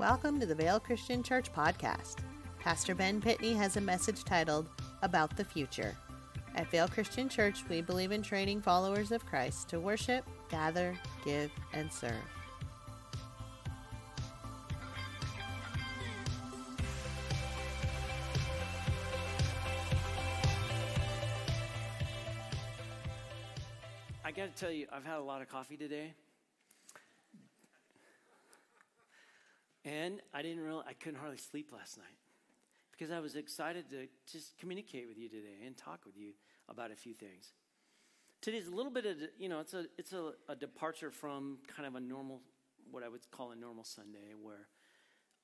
Welcome to the Vail Christian Church podcast. Pastor Ben Pitney has a message titled About the Future. At Vail Christian Church, we believe in training followers of Christ to worship, gather, give, and serve. I got to tell you, I've had a lot of coffee today. And I didn't really, I couldn't hardly sleep last night because I was excited to just communicate with you today and talk with you about a few things. Today's a little bit of, you know, it's a, it's a, a departure from kind of a normal, what I would call a normal Sunday where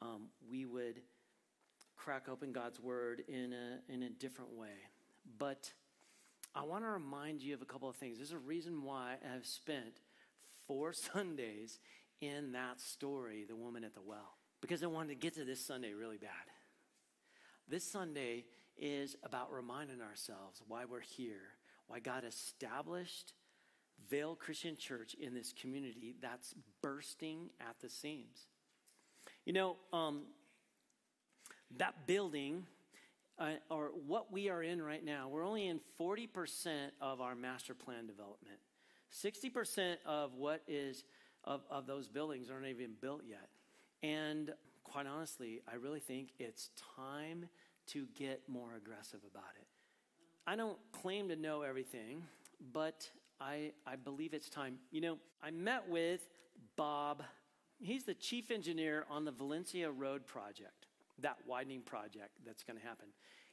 um, we would crack open God's word in a, in a different way. But I want to remind you of a couple of things. There's a reason why I have spent four Sundays in that story, the woman at the well, because I wanted to get to this Sunday really bad. This Sunday is about reminding ourselves why we're here, why God established Vail Christian Church in this community that's bursting at the seams. You know, um, that building, uh, or what we are in right now, we're only in 40% of our master plan development. 60% of what is of, of those buildings aren't even built yet. And quite honestly, I really think it's time to get more aggressive about it. I don't claim to know everything, but I, I believe it's time. You know, I met with Bob. He's the chief engineer on the Valencia Road project, that widening project that's going to happen.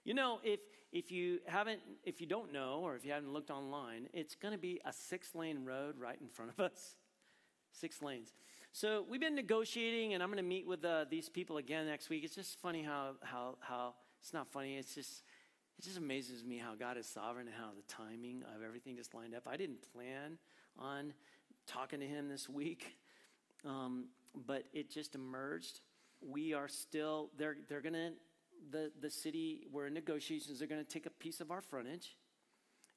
You know, if, if you haven't, if you don't know, or if you haven't looked online, it's going to be a six lane road right in front of us six lanes. So we've been negotiating, and I'm going to meet with uh, these people again next week. It's just funny how how how it's not funny. It's just it just amazes me how God is sovereign and how the timing of everything just lined up. I didn't plan on talking to him this week, um, but it just emerged. We are still they're they're going to the the city. We're in negotiations. They're going to take a piece of our frontage,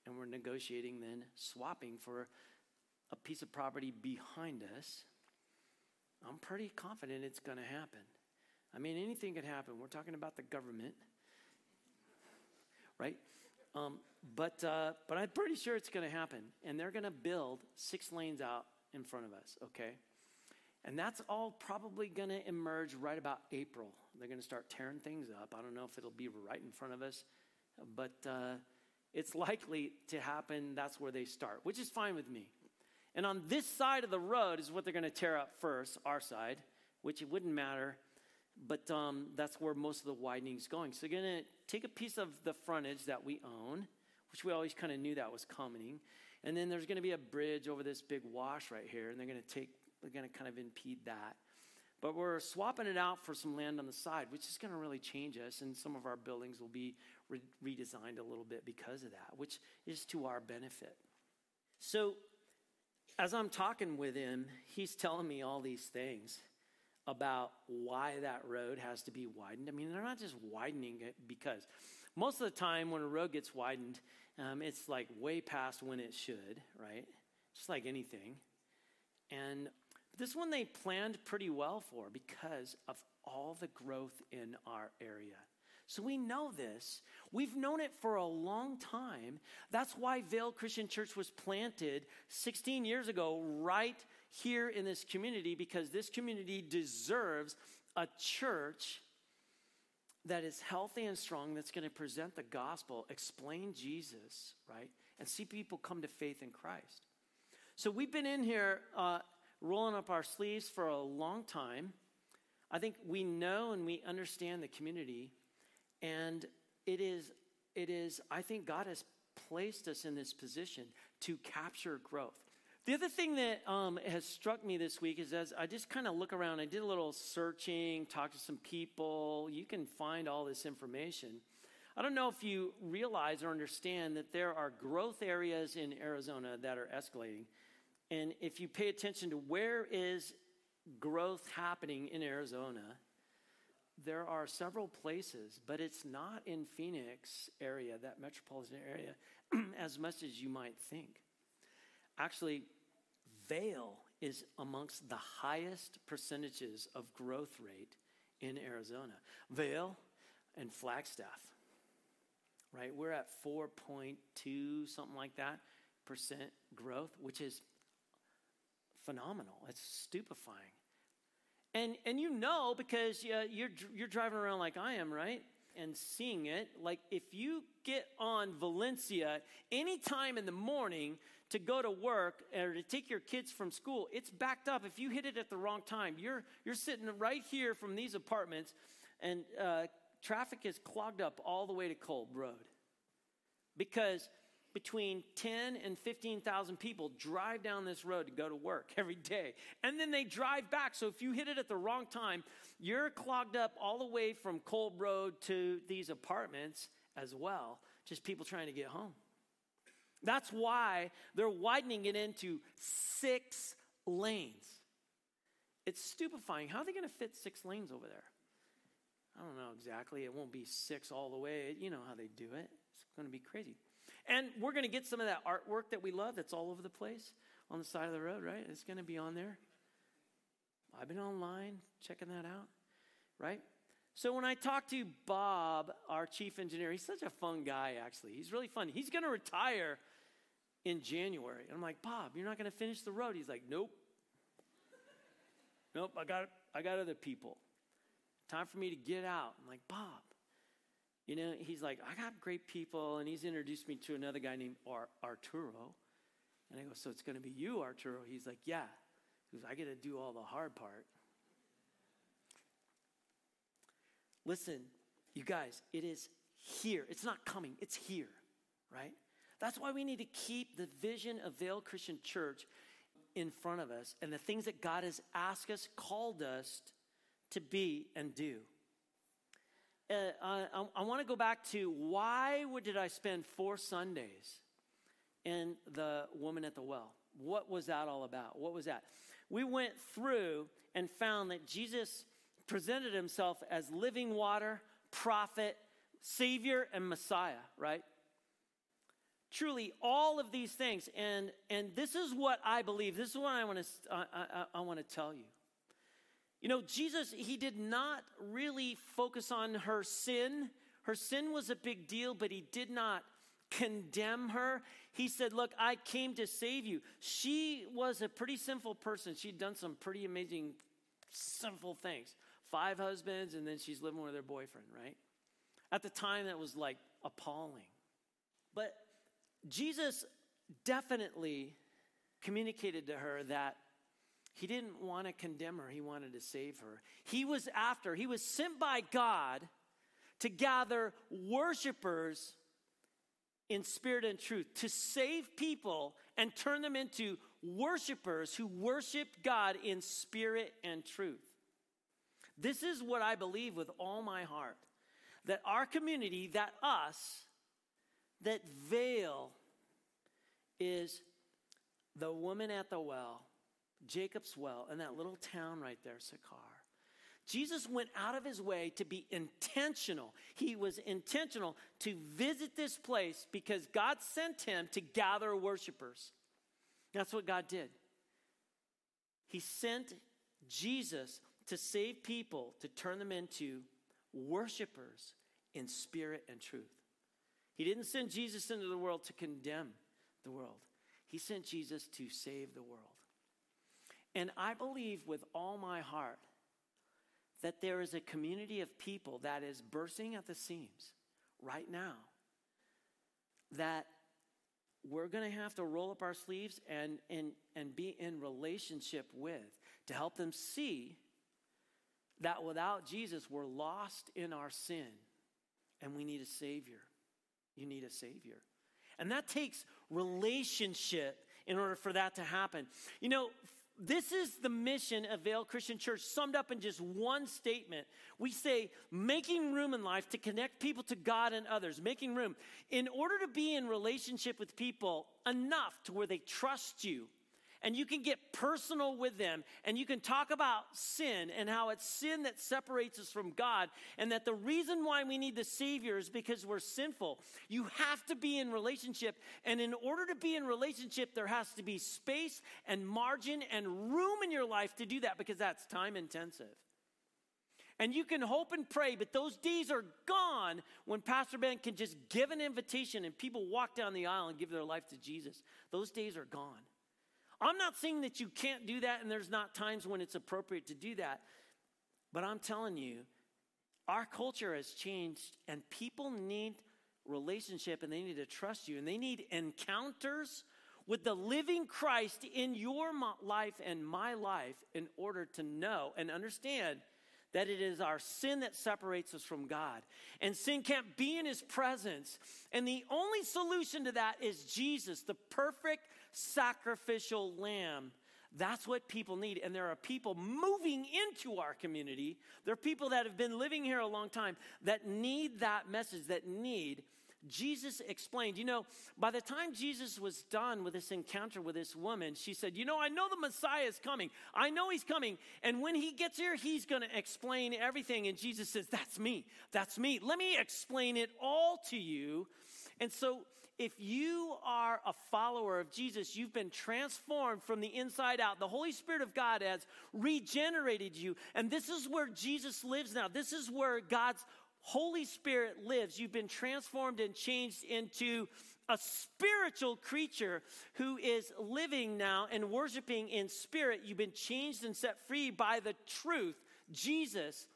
and we're negotiating then swapping for a piece of property behind us, I'm pretty confident it's going to happen. I mean, anything could happen. We're talking about the government, right? Um, but, uh, but I'm pretty sure it's going to happen. And they're going to build six lanes out in front of us, okay? And that's all probably going to emerge right about April. They're going to start tearing things up. I don't know if it'll be right in front of us, but uh, it's likely to happen. That's where they start, which is fine with me. And on this side of the road is what they're going to tear up first, our side, which it wouldn't matter, but um, that's where most of the widening is going. So they're going to take a piece of the frontage that we own, which we always kind of knew that was coming, and then there's going to be a bridge over this big wash right here, and they're going to take, they're going to kind of impede that. But we're swapping it out for some land on the side, which is going to really change us, and some of our buildings will be re- redesigned a little bit because of that, which is to our benefit. So as I'm talking with him, he's telling me all these things about why that road has to be widened. I mean, they're not just widening it because most of the time when a road gets widened, um, it's like way past when it should, right? Just like anything. And this one they planned pretty well for because of all the growth in our area. So we know this. We've known it for a long time. That's why Vail Christian Church was planted 16 years ago, right here in this community, because this community deserves a church that is healthy and strong, that's going to present the gospel, explain Jesus, right? And see people come to faith in Christ. So we've been in here uh, rolling up our sleeves for a long time. I think we know and we understand the community and it is, it is, I think God has placed us in this position to capture growth. The other thing that um, has struck me this week is as I just kind of look around, I did a little searching, talked to some people. You can find all this information. I don't know if you realize or understand that there are growth areas in Arizona that are escalating. And if you pay attention to where is growth happening in Arizona, there are several places, but it's not in Phoenix area, that metropolitan area, as much as you might think. Actually, Vail is amongst the highest percentages of growth rate in Arizona. Vail and Flagstaff, right? We're at 4.2, something like that, percent growth, which is phenomenal. It's stupefying. And, and you know because uh, you're, you're driving around like I am, right? And seeing it. Like if you get on Valencia anytime in the morning to go to work or to take your kids from school, it's backed up. If you hit it at the wrong time, you're, you're sitting right here from these apartments and uh, traffic is clogged up all the way to Kolb Road. Because between 10 and 15,000 people drive down this road to go to work every day. And then they drive back. So if you hit it at the wrong time, you're clogged up all the way from Kolb Road to these apartments as well, just people trying to get home. That's why they're widening it into six lanes. It's stupefying. How are they going to fit six lanes over there? I don't know exactly. It won't be six all the way. You know how they do it. It's going to be crazy. And we're going to get some of that artwork that we love that's all over the place on the side of the road, right? It's going to be on there. I've been online checking that out, right? So when I talked to Bob, our chief engineer, he's such a fun guy, actually. He's really fun. He's going to retire in January. And I'm like, Bob, you're not going to finish the road. He's like, nope. Nope, I got, I got other people. Time for me to get out. I'm like, Bob, you know, he's like, I got great people. And he's introduced me to another guy named Ar- Arturo. And I go, So it's going to be you, Arturo? He's like, Yeah. He goes, I get to do all the hard part. Listen, you guys, it is here. It's not coming, it's here, right? That's why we need to keep the vision of Vail Christian Church in front of us and the things that God has asked us, called us to be and do uh, I, I want to go back to why would, did I spend four Sundays in the woman at the well? What was that all about? What was that? We went through and found that Jesus presented himself as living water, prophet, savior, and Messiah, right? Truly, all of these things. And, and this is what I believe. This is what I want to, I, I, I want to tell you. You know, Jesus, he did not really focus on her sin. Her sin was a big deal, but he did not condemn her. He said, Look, I came to save you. She was a pretty sinful person. She'd done some pretty amazing, sinful things. Five husbands, and then she's living with her boyfriend, right? At the time, that was like appalling. But Jesus definitely communicated to her that he didn't want to condemn her, he wanted to save her. He was after, he was sent by God to gather worshipers in spirit and truth, to save people and turn them into worshipers who worship God in spirit and truth. This is what I believe with all my heart that our community, that us, that Vail is the woman at the well Jacob's well, and that little town right there, Sychar. Jesus went out of his way to be intentional. He was intentional to visit this place because God sent him to gather worshipers. That's what God did. He sent Jesus to save people, to turn them into worshipers in spirit and truth. He didn't send Jesus into the world to condemn the world, He sent Jesus to save the world. And I believe with all my heart that there is a community of people that is bursting at the seams right now that we're going to have to roll up our sleeves and, and, and be in relationship with to help them see that without Jesus, we're lost in our sin and we need a Savior. You need a Savior. And that takes relationship in order for that to happen. You know, this is the mission of Vail Christian Church summed up in just one statement. We say, making room in life to connect people to God and others, making room. In order to be in relationship with people enough to where they trust you and you can get personal with them and you can talk about sin and how it's sin that separates us from God and that the reason why we need the Savior is because we're sinful. You have to be in relationship, and in order to be in relationship, there has to be space and margin and room in your life to do that because that's time intensive. And you can hope and pray, but those days are gone when Pastor Ben can just give an invitation and people walk down the aisle and give their life to Jesus. Those days are gone. I'm not saying that you can't do that and there's not times when it's appropriate to do that, but I'm telling you, our culture has changed and people need relationship and they need to trust you and they need encounters with the living Christ in your life and my life in order to know and understand that it is our sin that separates us from God. And sin can't be in his presence. And the only solution to that is Jesus, the perfect sacrificial lamb. That's what people need. And there are people moving into our community. There are people that have been living here a long time that need that message, that need Jesus explained, you know, by the time Jesus was done with this encounter with this woman, she said, You know, I know the Messiah is coming. I know he's coming. And when he gets here, he's going to explain everything. And Jesus says, That's me. That's me. Let me explain it all to you. And so, if you are a follower of Jesus, you've been transformed from the inside out. The Holy Spirit of God has regenerated you. And this is where Jesus lives now. This is where God's Holy Spirit lives. You've been transformed and changed into a spiritual creature who is living now and worshiping in spirit. You've been changed and set free by the truth, Jesus.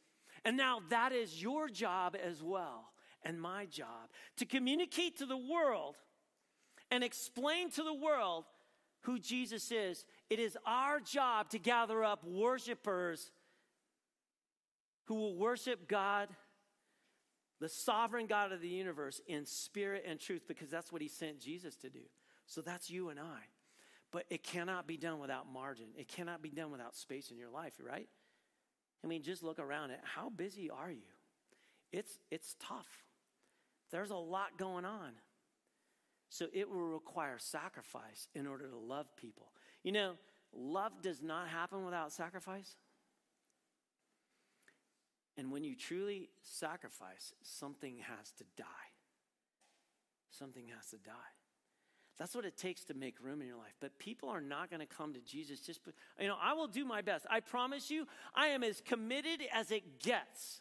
And now that is your job as well, and my job to communicate to the world and explain to the world who Jesus is. It is our job to gather up worshipers who will worship God the sovereign God of the universe in spirit and truth because that's what he sent Jesus to do. So that's you and I. But it cannot be done without margin. It cannot be done without space in your life, right? I mean, just look around it. How busy are you? It's it's tough. There's a lot going on. So it will require sacrifice in order to love people. You know, love does not happen without sacrifice. And when you truly sacrifice, something has to die. Something has to die. That's what it takes to make room in your life. But people are not going to come to Jesus just, you know, I will do my best. I promise you, I am as committed as it gets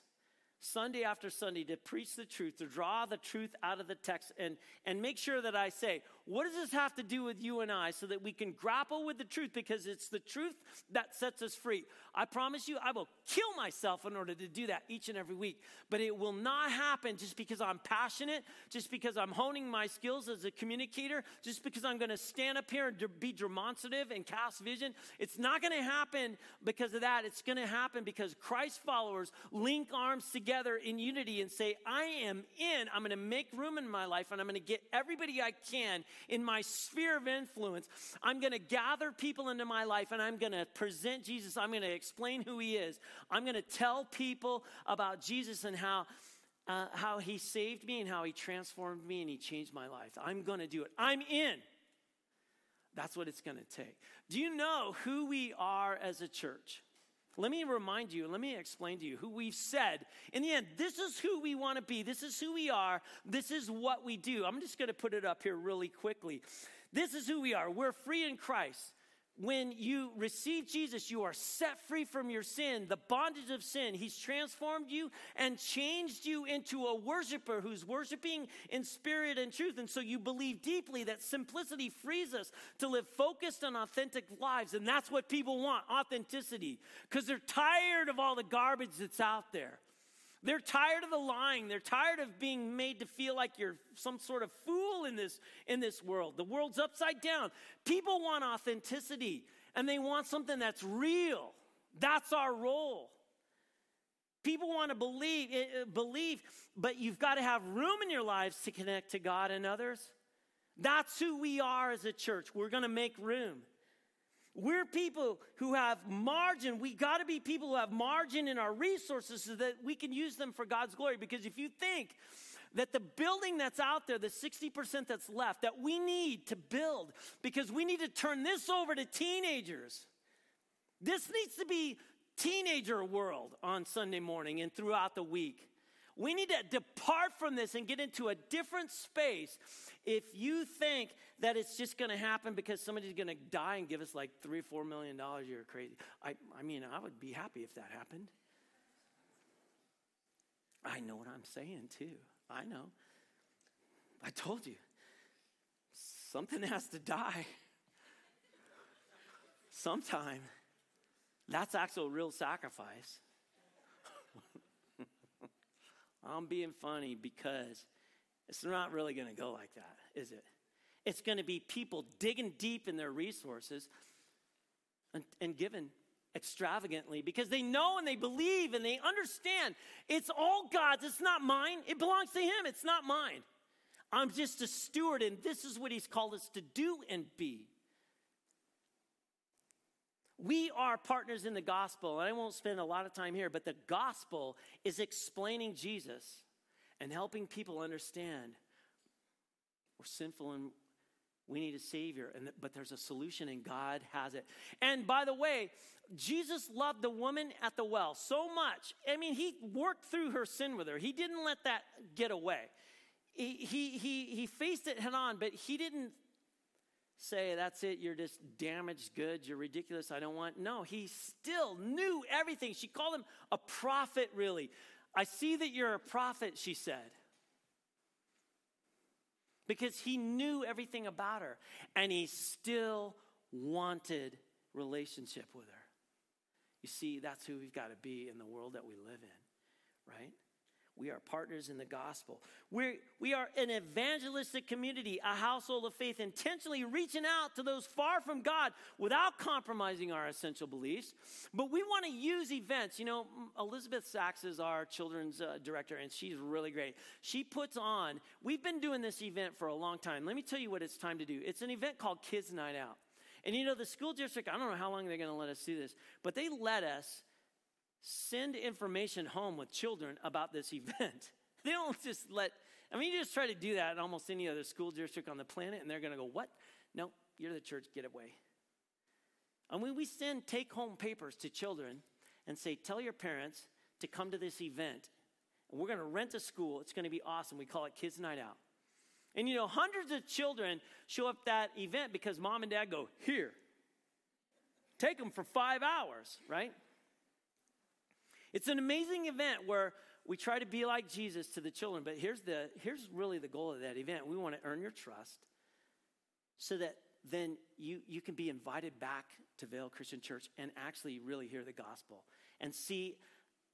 Sunday after Sunday to preach the truth, to draw the truth out of the text, and, and make sure that I say, what does this have to do with you and I so that we can grapple with the truth because it's the truth that sets us free. I promise you, I will kill myself in order to do that each and every week. But it will not happen just because I'm passionate, just because I'm honing my skills as a communicator, just because I'm going to stand up here and be demonstrative and cast vision. It's not going to happen because of that. It's going to happen because Christ followers link arms together in unity and say, I am in. I'm going to make room in my life and I'm going to get everybody I can in my sphere of influence. I'm going to gather people into my life and I'm going to present Jesus. I'm going to explain who he is. I'm going to tell people about Jesus and how. Uh, how he saved me and how he transformed me and he changed my life. I'm going to do it. I'm in. That's what it's going to take. Do you know who we are as a church? Let me remind you, let me explain to you who we've said. In the end, this is who we want to be. This is who we are. This is what we do. I'm just going to put it up here really quickly. This is who we are. We're free in Christ when you receive Jesus, you are set free from your sin, the bondage of sin. He's transformed you and changed you into a worshiper who's worshiping in spirit and truth. And so you believe deeply that simplicity frees us to live focused and authentic lives. And that's what people want authenticity because they're tired of all the garbage that's out there. They're tired of the lying. They're tired of being made to feel like you're some sort of fool in this, in this world. The world's upside down. People want authenticity and they want something that's real. That's our role. People want to believe, eh, eh, believe, but you've got to have room in your lives to connect to God and others. That's who we are as a church. We're going to make room. We're people who have margin. We got to be people who have margin in our resources so that we can use them for God's glory. Because if you think that the building that's out there, the 60% that's left, that we need to build because we need to turn this over to teenagers. This needs to be teenager world on Sunday morning and throughout the week. We need to depart from this and get into a different space. If you think that it's just going to happen because somebody's going to die and give us like three, or four million dollars, you're crazy. I, I mean, I would be happy if that happened. I know what I'm saying too. I know. I told you. Something has to die. Sometime. That's actual real sacrifice. I'm being funny because it's not really going to go like that, is it? It's going to be people digging deep in their resources and, and given extravagantly because they know and they believe and they understand it's all God's. It's not mine. It belongs to Him. It's not mine. I'm just a steward, and this is what He's called us to do and be. We are partners in the gospel, and I won't spend a lot of time here, but the gospel is explaining Jesus and helping people understand we're sinful and we need a savior and but there's a solution and god has it. And by the way jesus loved the woman at the well so much. I mean he worked through her sin with her. He didn't let that get away. He he he, he faced it head on but he didn't say that's it you're just damaged goods you're ridiculous i don't want no he still knew everything. She called him a prophet really i see that you're a prophet she said because he knew everything about her and he still wanted relationship with her. You see, that's who we've got to be in the world that we live in, right? We are partners in the gospel. We're, we are an evangelistic community, a household of faith, intentionally reaching out to those far from God without compromising our essential beliefs. But we want to use events. You know, Elizabeth Sachs is our children's uh, director, and she's really great. She puts on, we've been doing this event for a long time. Let me tell you what it's time to do. It's an event called Kids Night Out. And you know, the school district, I don't know how long they're going to let us do this, but they let us send information home with children about this event. they don't just let, I mean, you just try to do that in almost any other school district on the planet, and they're going to go, What? No, you're the church, get away. Mean, we send take home papers to children and say, Tell your parents to come to this event. And we're going to rent a school. It's going to be awesome. We call it Kids Night Out. And you know, hundreds of children show up that event because mom and dad go, Here, take them for five hours, right? It's an amazing event where we try to be like Jesus to the children, but here's, the, here's really the goal of that event. We want to earn your trust so that then you, you can be invited back to Vail Christian Church and actually really hear the gospel and see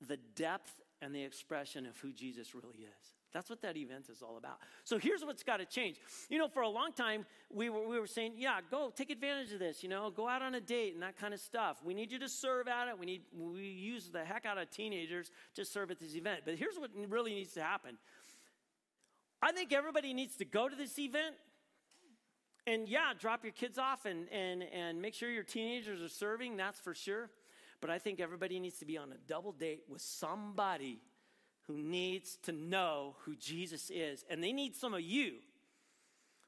the depth and the expression of who Jesus really is. That's what that event is all about. So here's what's got to change. You know, for a long time, we were, we were saying, yeah, go take advantage of this, you know, go out on a date and that kind of stuff. We need you to serve at it. We need, we use the heck out of teenagers to serve at this event. But here's what really needs to happen I think everybody needs to go to this event and yeah, drop your kids off and, and, and make sure your teenagers are serving, that's for sure. But I think everybody needs to be on a double date with somebody who needs to know who Jesus is. And they need some of you.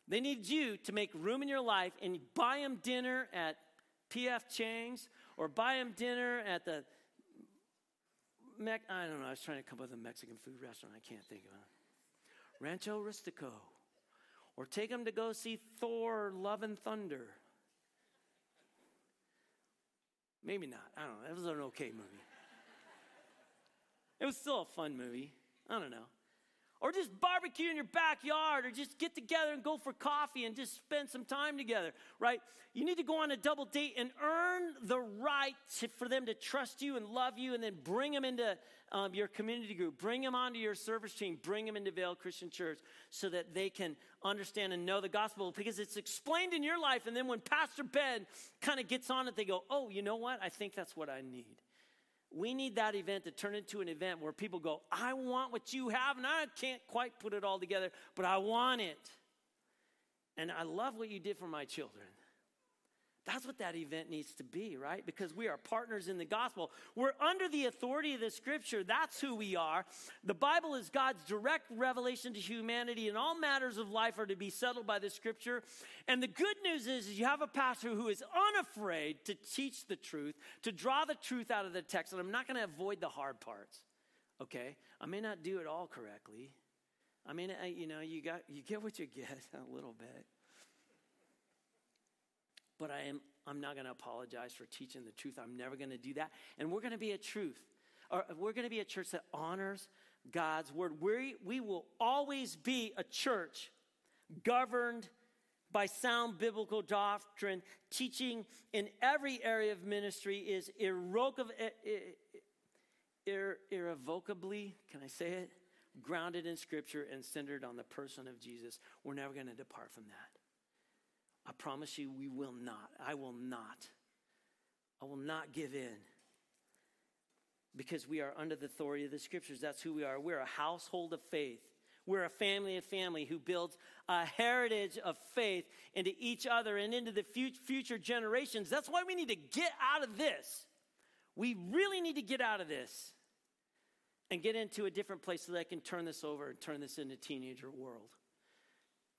They need you to make room in your life and buy them dinner at PF Chang's or buy them dinner at the, Me- I don't know, I was trying to come up with a Mexican food restaurant. I can't think of it. Rancho Rustico. Or take them to go see Thor Love and Thunder. Maybe not. I don't know. It was an okay movie. It was still a fun movie. I don't know. Or just barbecue in your backyard, or just get together and go for coffee and just spend some time together, right? You need to go on a double date and earn the right to, for them to trust you and love you, and then bring them into um, your community group, bring them onto your service team, bring them into Vail Christian Church so that they can understand and know the gospel because it's explained in your life. And then when Pastor Ben kind of gets on it, they go, Oh, you know what? I think that's what I need. We need that event to turn into an event where people go, I want what you have, and I can't quite put it all together, but I want it. And I love what you did for my children That's what that event needs to be, right? Because we are partners in the gospel. We're under the authority of the scripture. That's who we are. The Bible is God's direct revelation to humanity, and all matters of life are to be settled by the scripture. And the good news is, is you have a pastor who is unafraid to teach the truth, to draw the truth out of the text. And I'm not going to avoid the hard parts, okay? I may not do it all correctly. I mean, you know, you, got, you get what you get a little bit but I am I'm not going to apologize for teaching the truth. I'm never going to do that. And we're going to be a truth. Or we're going to be a church that honors God's word. We, we will always be a church governed by sound biblical doctrine. Teaching in every area of ministry is irrevocably, irrevocably, can I say it? Grounded in scripture and centered on the person of Jesus. We're never going to depart from that. I promise you, we will not. I will not. I will not give in because we are under the authority of the scriptures. That's who we are. We're a household of faith. We're a family of family who builds a heritage of faith into each other and into the future generations. That's why we need to get out of this. We really need to get out of this and get into a different place so that I can turn this over and turn this into a teenager world.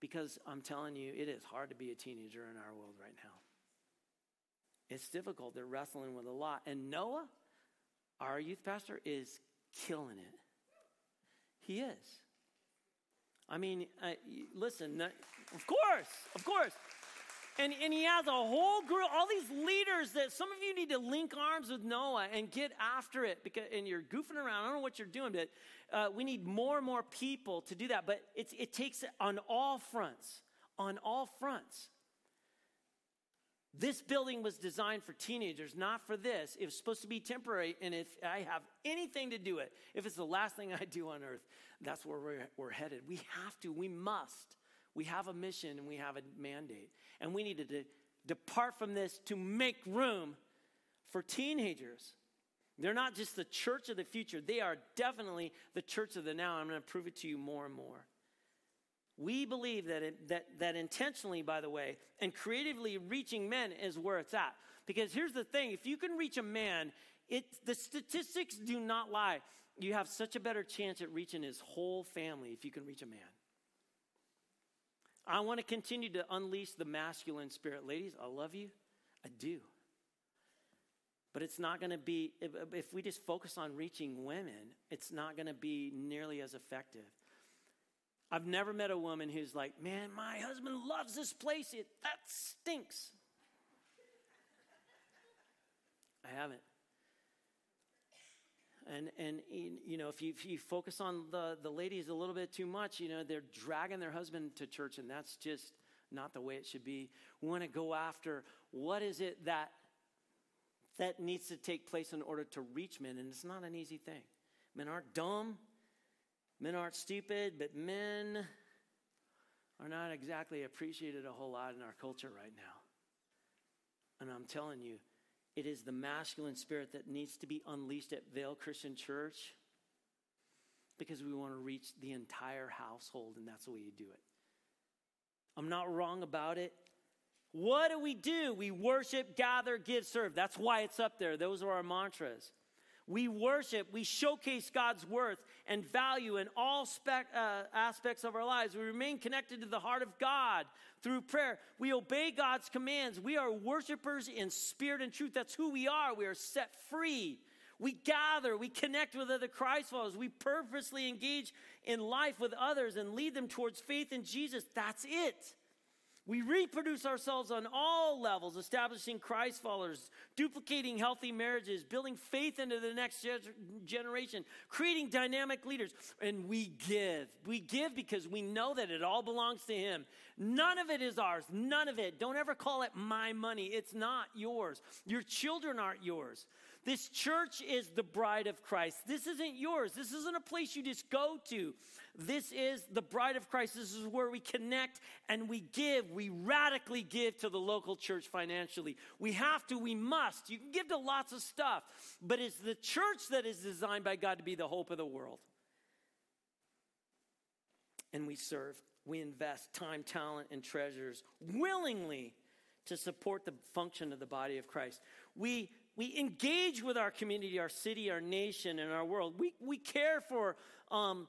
Because I'm telling you, it is hard to be a teenager in our world right now. It's difficult. They're wrestling with a lot. And Noah, our youth pastor, is killing it. He is. I mean, listen, of course, of course. And, and he has a whole group, all these leaders that some of you need to link arms with Noah and get after it because, and you're goofing around. I don't know what you're doing, but uh, we need more and more people to do that. But it's, it takes on all fronts, on all fronts. This building was designed for teenagers, not for this. It was supposed to be temporary, and if I have anything to do it, if it's the last thing I do on earth, that's where we're, we're headed. We have to, we must. We have a mission and we have a mandate. And we need to depart from this to make room for teenagers. They're not just the church of the future, they are definitely the church of the now. I'm going to prove it to you more and more. We believe that, it, that, that intentionally, by the way, and creatively reaching men is where it's at. Because here's the thing if you can reach a man, it, the statistics do not lie. You have such a better chance at reaching his whole family if you can reach a man. I want to continue to unleash the masculine spirit. Ladies, I love you. I do. But it's not going to be, if, if, we just focus on reaching women, it's not going to be nearly as effective. I've never met a woman who's like, man, my husband loves this place. It, that stinks. I haven't. And, and you know, if you, if you focus on the, the ladies a little bit too much, you know, they're dragging their husband to church, and that's just not the way it should be. We want to go after what is it that that needs to take place in order to reach men, and it's not an easy thing. Men aren't dumb, men aren't stupid, but men are not exactly appreciated a whole lot in our culture right now. And I'm telling you, it is the masculine spirit that needs to be unleashed at Vail Christian Church because we want to reach the entire household, and that's the way you do it. I'm not wrong about it. What do we do? We worship, gather, give, serve. That's why it's up there. Those are our mantras. We worship, we showcase God's worth and value in all spec, uh, aspects of our lives. We remain connected to the heart of God through prayer. We obey God's commands. We are worshipers in spirit and truth. That's who we are. We are set free. We gather, we connect with other Christ followers. We purposely engage in life with others and lead them towards faith in Jesus. That's it. We reproduce ourselves on all levels, establishing Christ followers, duplicating healthy marriages, building faith into the next generation, creating dynamic leaders. And we give. We give because we know that it all belongs to Him. None of it is ours. None of it. Don't ever call it my money. It's not yours. Your children aren't yours. This church is the bride of Christ. This isn't yours. This isn't a place you just go to. This is the bride of Christ. This is where we connect and we give. We radically give to the local church financially. We have to, we must. You can give to lots of stuff, but it's the church that is designed by God to be the hope of the world. And we serve, we invest time, talent, and treasures willingly to support the function of the body of Christ. We, we engage with our community, our city, our nation, and our world. We, we care for um,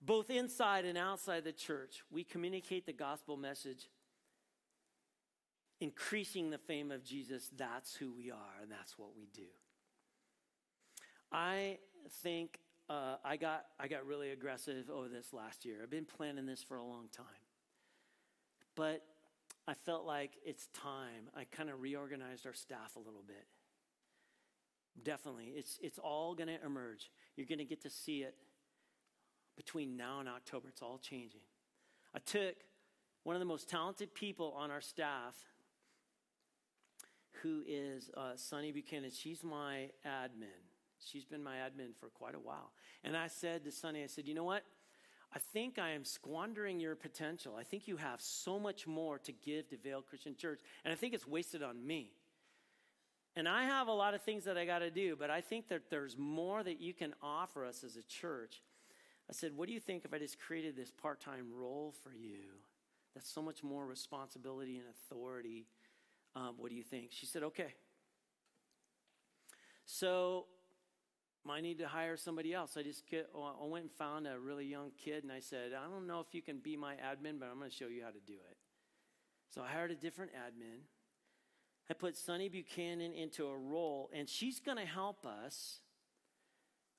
both inside and outside the church. We communicate the gospel message, increasing the fame of Jesus. That's who we are, and that's what we do. I think uh, I, got, I got really aggressive over this last year. I've been planning this for a long time. But I felt like it's time. I kind of reorganized our staff a little bit. Definitely. It's, it's all going to emerge. You're going to get to see it between now and October. It's all changing. I took one of the most talented people on our staff, who is uh, Sunny Buchanan. She's my admin. She's been my admin for quite a while. And I said to Sunny, I said, you know what? I think I am squandering your potential. I think you have so much more to give to Vail Christian Church, and I think it's wasted on me. And I have a lot of things that I got to do, but I think that there's more that you can offer us as a church. I said, What do you think if I just created this part time role for you? That's so much more responsibility and authority. Um, what do you think? She said, Okay. So I need to hire somebody else. I just get, I went and found a really young kid and I said, I don't know if you can be my admin, but I'm going to show you how to do it. So I hired a different admin. I put Sunny Buchanan into a role, and she's going to help us,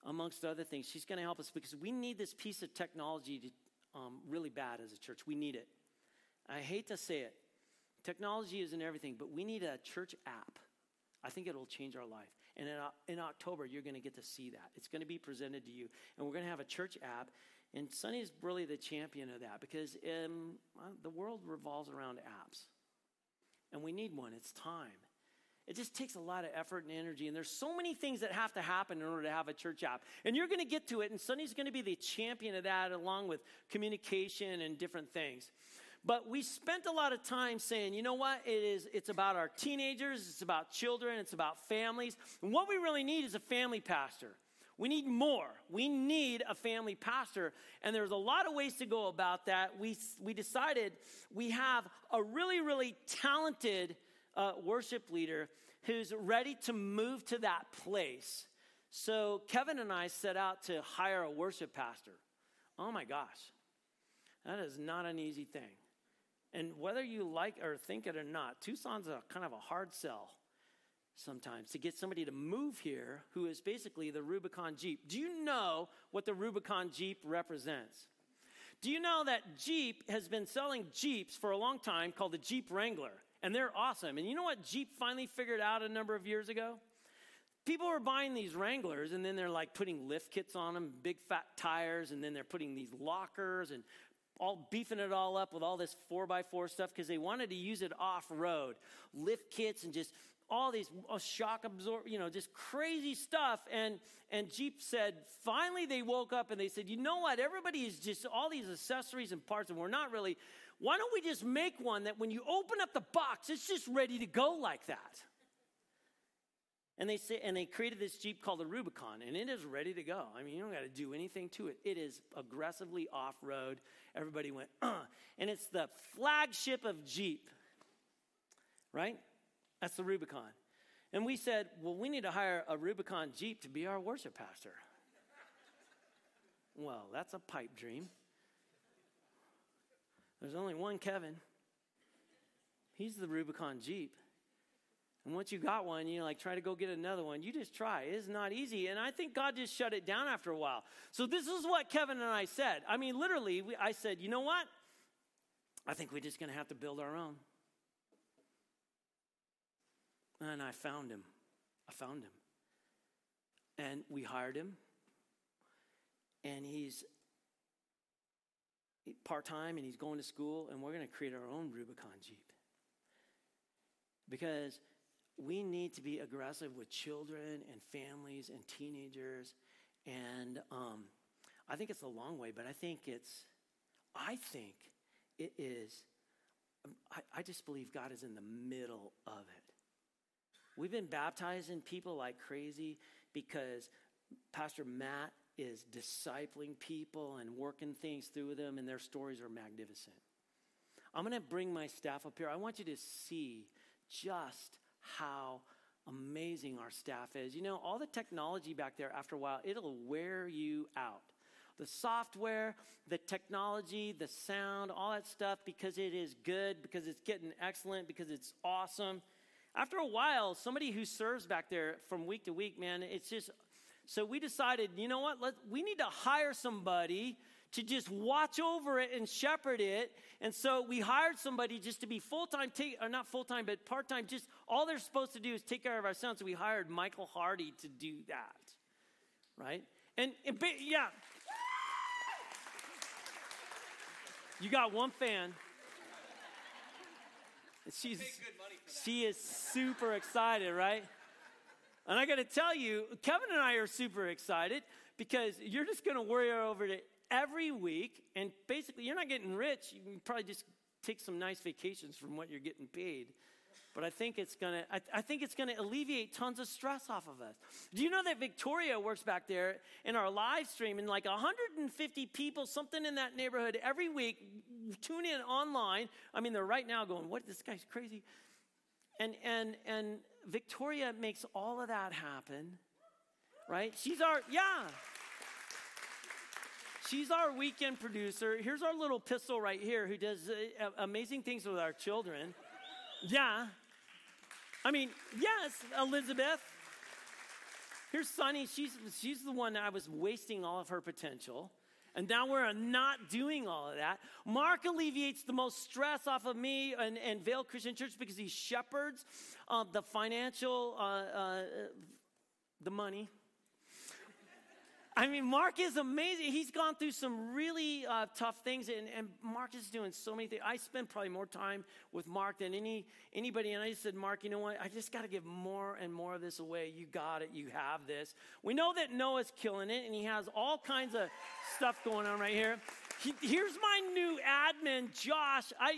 amongst other things. She's going to help us because we need this piece of technology to, um, really bad as a church. We need it. I hate to say it. Technology isn't everything, but we need a church app. I think it'll change our life. And in, in October, you're going to get to see that. It's going to be presented to you. And we're going to have a church app. And Sunny's really the champion of that because um, the world revolves around apps. And we need one. It's time. It just takes a lot of effort and energy. And there's so many things that have to happen in order to have a church app. And you're going to get to it. And Sunny's going to be the champion of that along with communication and different things. But we spent a lot of time saying, you know what? It is, it's about our teenagers, it's about children, it's about families. And what we really need is a family pastor. We need more. We need a family pastor. And there's a lot of ways to go about that. We, we decided we have a really, really talented uh, worship leader who's ready to move to that place. So Kevin and I set out to hire a worship pastor. Oh my gosh, that is not an easy thing. And whether you like or think it or not, Tucson's a kind of a hard sell sometimes to get somebody to move here who is basically the Rubicon Jeep. Do you know what the Rubicon Jeep represents? Do you know that Jeep has been selling Jeeps for a long time called the Jeep Wrangler? And they're awesome. And you know what Jeep finally figured out a number of years ago? People were buying these Wranglers and then they're like putting lift kits on them, big fat tires, and then they're putting these lockers and all beefing it all up with all this 4x4 stuff because they wanted to use it off road. Lift kits and just all these uh, shock absorb, you know, just crazy stuff. And, and Jeep said, finally they woke up and they said, you know what? Everybody is just all these accessories and parts, and we're not really. Why don't we just make one that when you open up the box, it's just ready to go like that? And they say, and they created this Jeep called the Rubicon, and it is ready to go. I mean, you don't got to do anything to it. It is aggressively off road. Everybody went, uh, and it's the flagship of Jeep, right? That's the Rubicon. And we said, well, we need to hire a Rubicon Jeep to be our worship pastor. well, that's a pipe dream. There's only one Kevin. He's the Rubicon Jeep. And once you got one, you know, like try to go get another one. You just try. It's not easy. And I think God just shut it down after a while. So this is what Kevin and I said. I mean, literally, we, I said, you know what? I think we're just going to have to build our own. And I found him. I found him. And we hired him. And he's part time and he's going to school. And we're going to create our own Rubicon Jeep. Because we need to be aggressive with children and families and teenagers. And um, I think it's a long way, but I think it's, I think it is, um, I, I just believe God is in the middle of it. We've been baptizing people like crazy because Pastor Matt is discipling people and working things through them, and their stories are magnificent. I'm going to bring my staff up here. I want you to see just how amazing our staff is. You know, all the technology back there, after a while, it'll wear you out. The software, the technology, the sound, all that stuff, because it is good, because it's getting excellent, because it's awesome. After a while, somebody who serves back there from week to week, man, it's just. So we decided, you know what? Let, we need to hire somebody to just watch over it and shepherd it. And so we hired somebody just to be full time, or not full time, but part time. Just all they're supposed to do is take care of our son. So we hired Michael Hardy to do that, right? And, and yeah, you got one fan. She's, she is super excited, right? And I got to tell you, Kevin and I are super excited because you're just going to worry over it every week, and basically, you're not getting rich. You can probably just take some nice vacations from what you're getting paid. But I think it's gonna. I, I think it's gonna alleviate tons of stress off of us. Do you know that Victoria works back there in our live stream, and like 150 people, something in that neighborhood every week, tune in online. I mean, they're right now going, "What? This guy's crazy." And and and Victoria makes all of that happen, right? She's our yeah. She's our weekend producer. Here's our little pistol right here who does uh, amazing things with our children. Yeah. I mean, yes, Elizabeth. Here's Sunny. She's, she's the one I was wasting all of her potential. And now we're not doing all of that. Mark alleviates the most stress off of me and, and Christian Church because he shepherds uh, the financial, uh, uh, the money, I mean, Mark is amazing. He's gone through some really uh, tough things, and, and, Mark is doing so many things. I spend probably more time with Mark than any anybody. And I just said, Mark, you know what? I just got to give more and more of this away. You got it. You have this. We know that Noah's killing it, and he has all kinds of stuff going on right here. He, here's my new admin, Josh. I,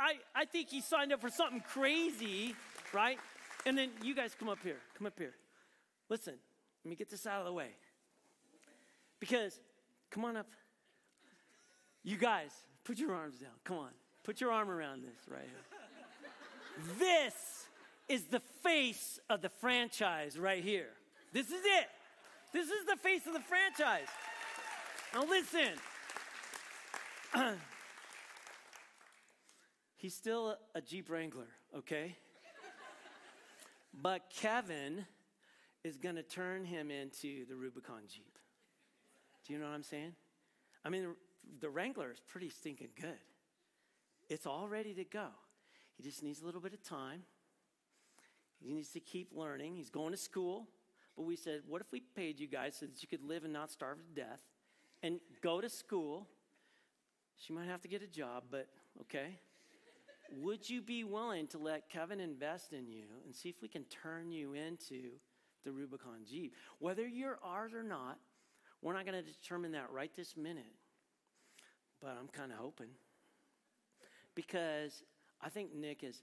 I, I think he signed up for something crazy, right? And then you guys come up here. Come up here. Listen, let me get this out of the way. Because, come on up. You guys, put your arms down. Come on. Put your arm around this right here. this is the face of the franchise right here. This is it. This is the face of the franchise. Now, listen. He's still a Jeep Wrangler, okay? But Kevin is going to turn him into the Rubicon Jeep. Do you know what I'm saying? I mean, the Wrangler is pretty stinking good. It's all ready to go. He just needs a little bit of time. He needs to keep learning. He's going to school. But we said, what if we paid you guys so that you could live and not starve to death and go to school? She might have to get a job, but okay. Would you be willing to let Kevin invest in you and see if we can turn you into the Rubicon Jeep? Whether you're ours or not, we're not going to determine that right this minute, but I'm kind of hoping. Because I think Nick is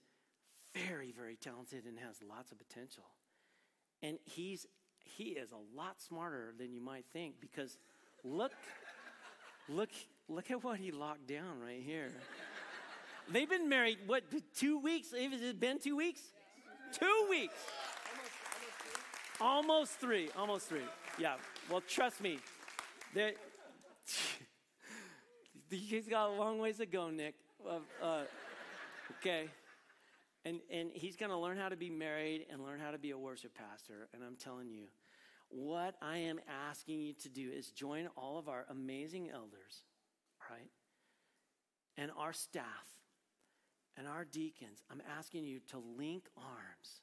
very, very talented and has lots of potential. And he's he is a lot smarter than you might think because look look look at what he locked down right here. They've been married what 2 weeks? Has it been 2 weeks? 2 weeks. Almost 3, almost 3. Yeah. Well, trust me, he's got a long ways to go, Nick. Uh, uh, okay. And, and he's going to learn how to be married and learn how to be a worship pastor. And I'm telling you, what I am asking you to do is join all of our amazing elders, right? And our staff and our deacons. I'm asking you to link arms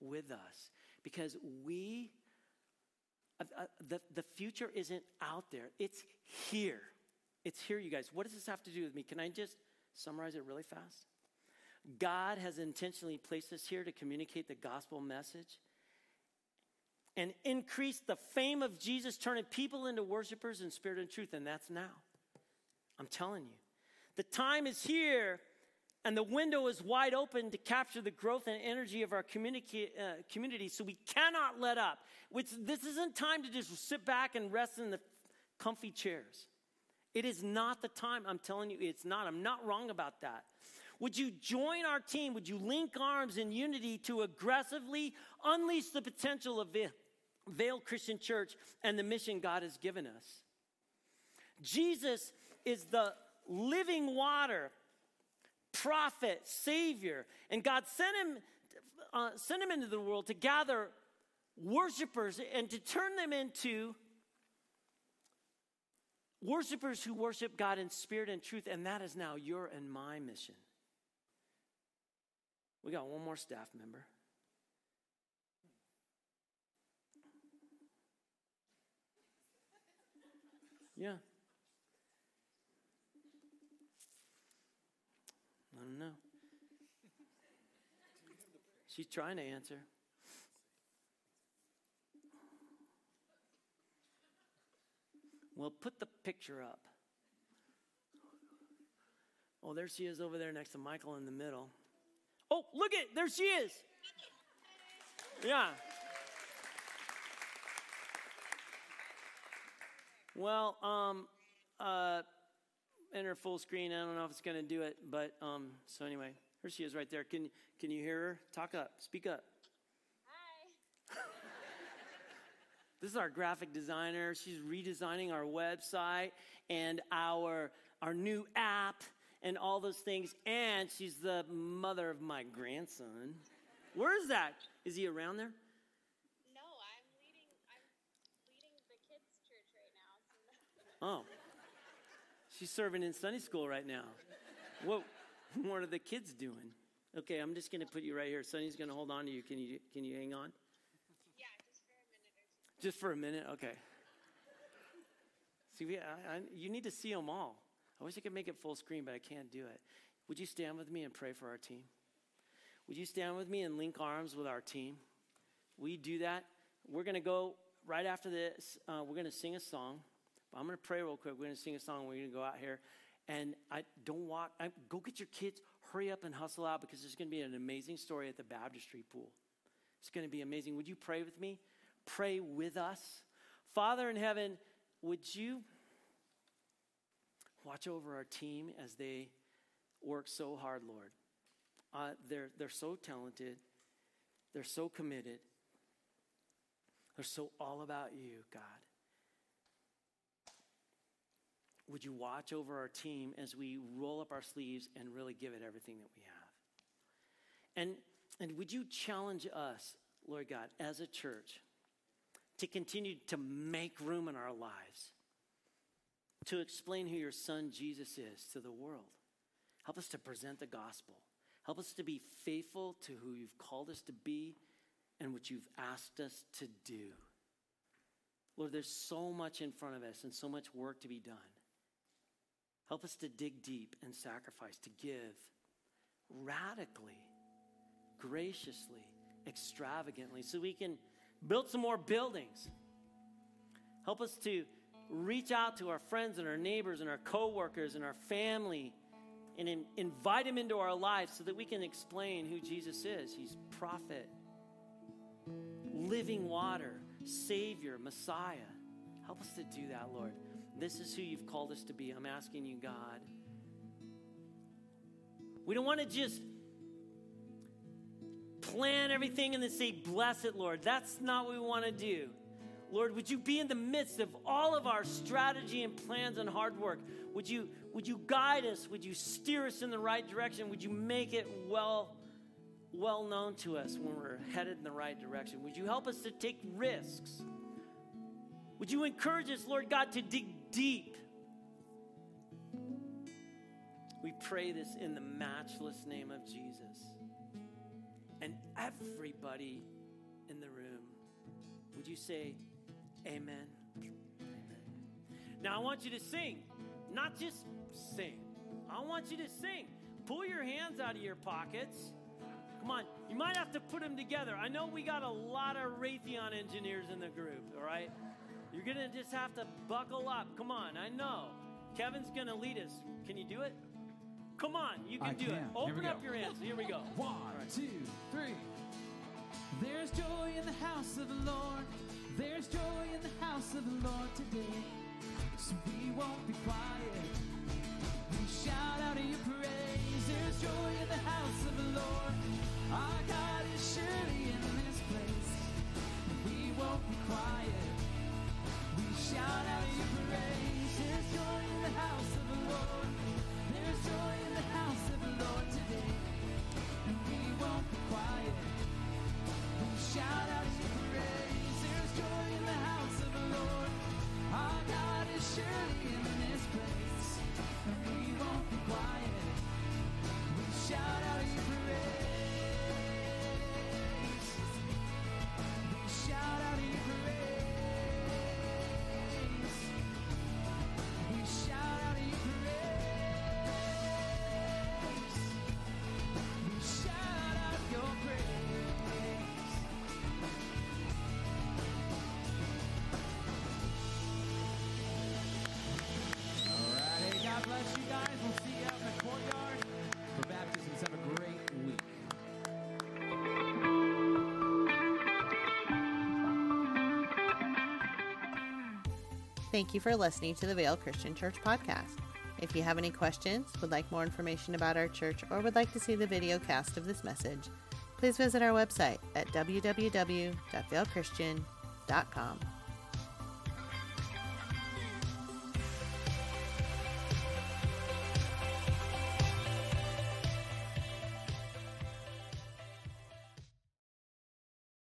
with us because we uh, uh, the, the future isn't out there, it's here. It's here, you guys. What does this have to do with me? Can I just summarize it really fast? God has intentionally placed us here to communicate the gospel message and increase the fame of Jesus, turning people into worshipers in spirit and truth. And that's now. I'm telling you. The time is here and the window is wide open to capture the growth and energy of our community, uh, community so we cannot let up. This isn't time to just sit back and rest in the comfy chairs. It is not the time. I'm telling you, it's not. I'm not wrong about that. Would you join our team? Would you link arms in unity to aggressively unleash the potential of Vail Christian Church and the mission God has given us? Jesus is the living water, prophet, savior, and God sent him, uh, sent him into the world to gather worshipers and to turn them into worshipers who worship God in spirit and truth, and that is now your and my mission. We got one more staff member. Yeah. Don't know. She's trying to answer. Well, put the picture up. Oh, there she is over there next to Michael in the middle. Oh, look at there she is. Yeah. Well, um, uh, enter full screen. I don't know if it's going to do it, but um, so anyway, here she is right there. Can can you hear her? Talk up. Speak up. Hi. this is our graphic designer. She's redesigning our website and our, our new app and all those things. And she's the mother of my grandson. Where is that? Is he around there? No, I'm leading. I'm leading the kids' church right now. Oh, she's serving in Sunday school right now. What? What are the kids doing? Okay, I'm just going to put you right here. Sunny's going to hold on to you. Can you can you hang on? Yeah, just for a minute? Just for a minute. Okay. See, I, I, you need to see them all. I wish I could make it full screen, but I can't do it. Would you stand with me and pray for our team? Would you stand with me and link arms with our team? We do that. We're going to go right after this. Uh, we're going to sing a song. I'm going to pray real quick. We're going to sing a song. We're going to go out here. And I don't walk. I, go get your kids. Hurry up and hustle out because there's going to be an amazing story at the baptistry pool. It's going to be amazing. Would you pray with me? pray with us. Father in heaven, would you watch over our team as they work so hard, Lord? Uh, they're, they're so talented, they're so committed, they're so all about you, God. Would you watch over our team as we roll up our sleeves and really give it everything that we have? And, and would you challenge us, Lord God, as a church? to continue to make room in our lives, to explain who your son Jesus is to the world. Help us to present the gospel. Help us to be faithful to who you've called us to be and what you've asked us to do. Lord, there's so much in front of us and so much work to be done. Help us to dig deep and sacrifice, to give radically, graciously, extravagantly, so we can build some more buildings. Help us to reach out to our friends and our neighbors and our coworkers and our family and in, invite them into our lives so that we can explain who Jesus is. He's prophet, living water, savior, Messiah. Help us to do that, Lord. This is who you've called us to be. I'm asking you, God. We don't want to just plan everything and then say, Bless it, Lord. That's not what we want to do. Lord, would you be in the midst of all of our strategy and plans and hard work? Would you, would you guide us? Would you steer us in the right direction? Would you make it well, well known to us when we're headed in the right direction? Would you help us to take risks? Would you encourage us, Lord God, to dig deep? We pray this in the matchless name of Jesus and everybody in the room. Would you say, Amen? Now, I want you to sing, not just sing. I want you to sing. Pull your hands out of your pockets. Come on, you might have to put them together. I know we got a lot of Raytheon engineers in the group, all right? You're going to just have to buckle up. Come on, I know. Kevin's going to lead us. Can you do it? Come on, you can I do can. it. Open up your hands. Here we go. One, right. two, three. There's joy in the house of the Lord. There's joy in the house of the Lord today. So we won't be quiet. We shout out your praise. There's joy in the house of the Lord. Our God is surely in this place. We won't be quiet. Shout out your praises, join the house of the Lord. There's joy in the Thank you for listening to the Vail Christian Church podcast. If you have any questions, would like more information about our church, or would like to see the video cast of this message, please visit our website at www.vailchristian.com.